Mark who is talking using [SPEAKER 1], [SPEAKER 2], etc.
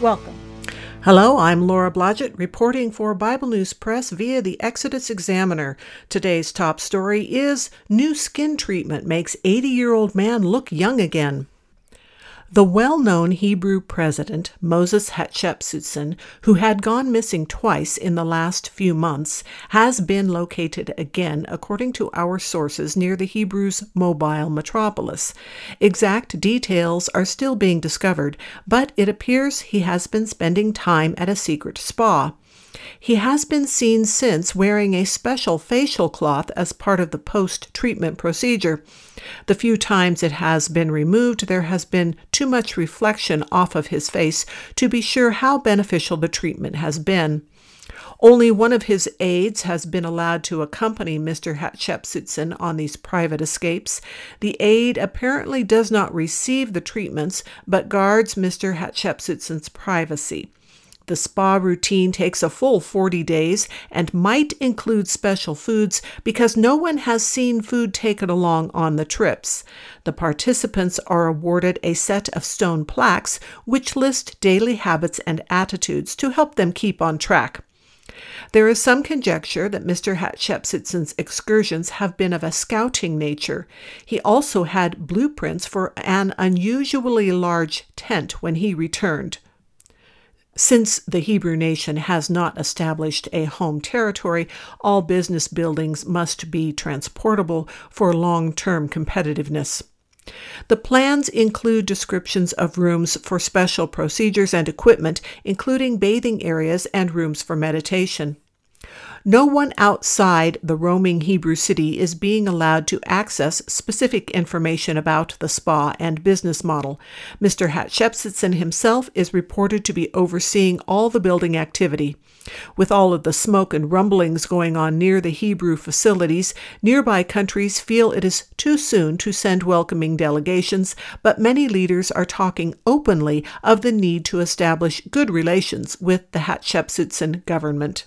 [SPEAKER 1] Welcome.
[SPEAKER 2] Hello, I'm Laura Blodgett reporting for Bible News Press via the Exodus Examiner. Today's top story is New Skin Treatment Makes 80 Year Old Man Look Young Again. The well known Hebrew president, Moses Hatshepsut, who had gone missing twice in the last few months, has been located again, according to our sources, near the Hebrews' mobile metropolis. Exact details are still being discovered, but it appears he has been spending time at a secret spa. He has been seen since wearing a special facial cloth as part of the post treatment procedure. The few times it has been removed, there has been too much reflection off of his face to be sure how beneficial the treatment has been. Only one of his aides has been allowed to accompany Mr. Hatshepsut on these private escapes. The aide apparently does not receive the treatments, but guards Mr. Hatshepsut's privacy. The spa routine takes a full 40 days and might include special foods because no one has seen food taken along on the trips. The participants are awarded a set of stone plaques which list daily habits and attitudes to help them keep on track. There is some conjecture that Mr. Hatshepsut's excursions have been of a scouting nature. He also had blueprints for an unusually large tent when he returned. Since the Hebrew nation has not established a home territory, all business buildings must be transportable for long term competitiveness. The plans include descriptions of rooms for special procedures and equipment, including bathing areas and rooms for meditation. No one outside the roaming Hebrew city is being allowed to access specific information about the spa and business model. Mr. Hatshepsut himself is reported to be overseeing all the building activity. With all of the smoke and rumblings going on near the Hebrew facilities, nearby countries feel it is too soon to send welcoming delegations, but many leaders are talking openly of the need to establish good relations with the Hatshepsut government.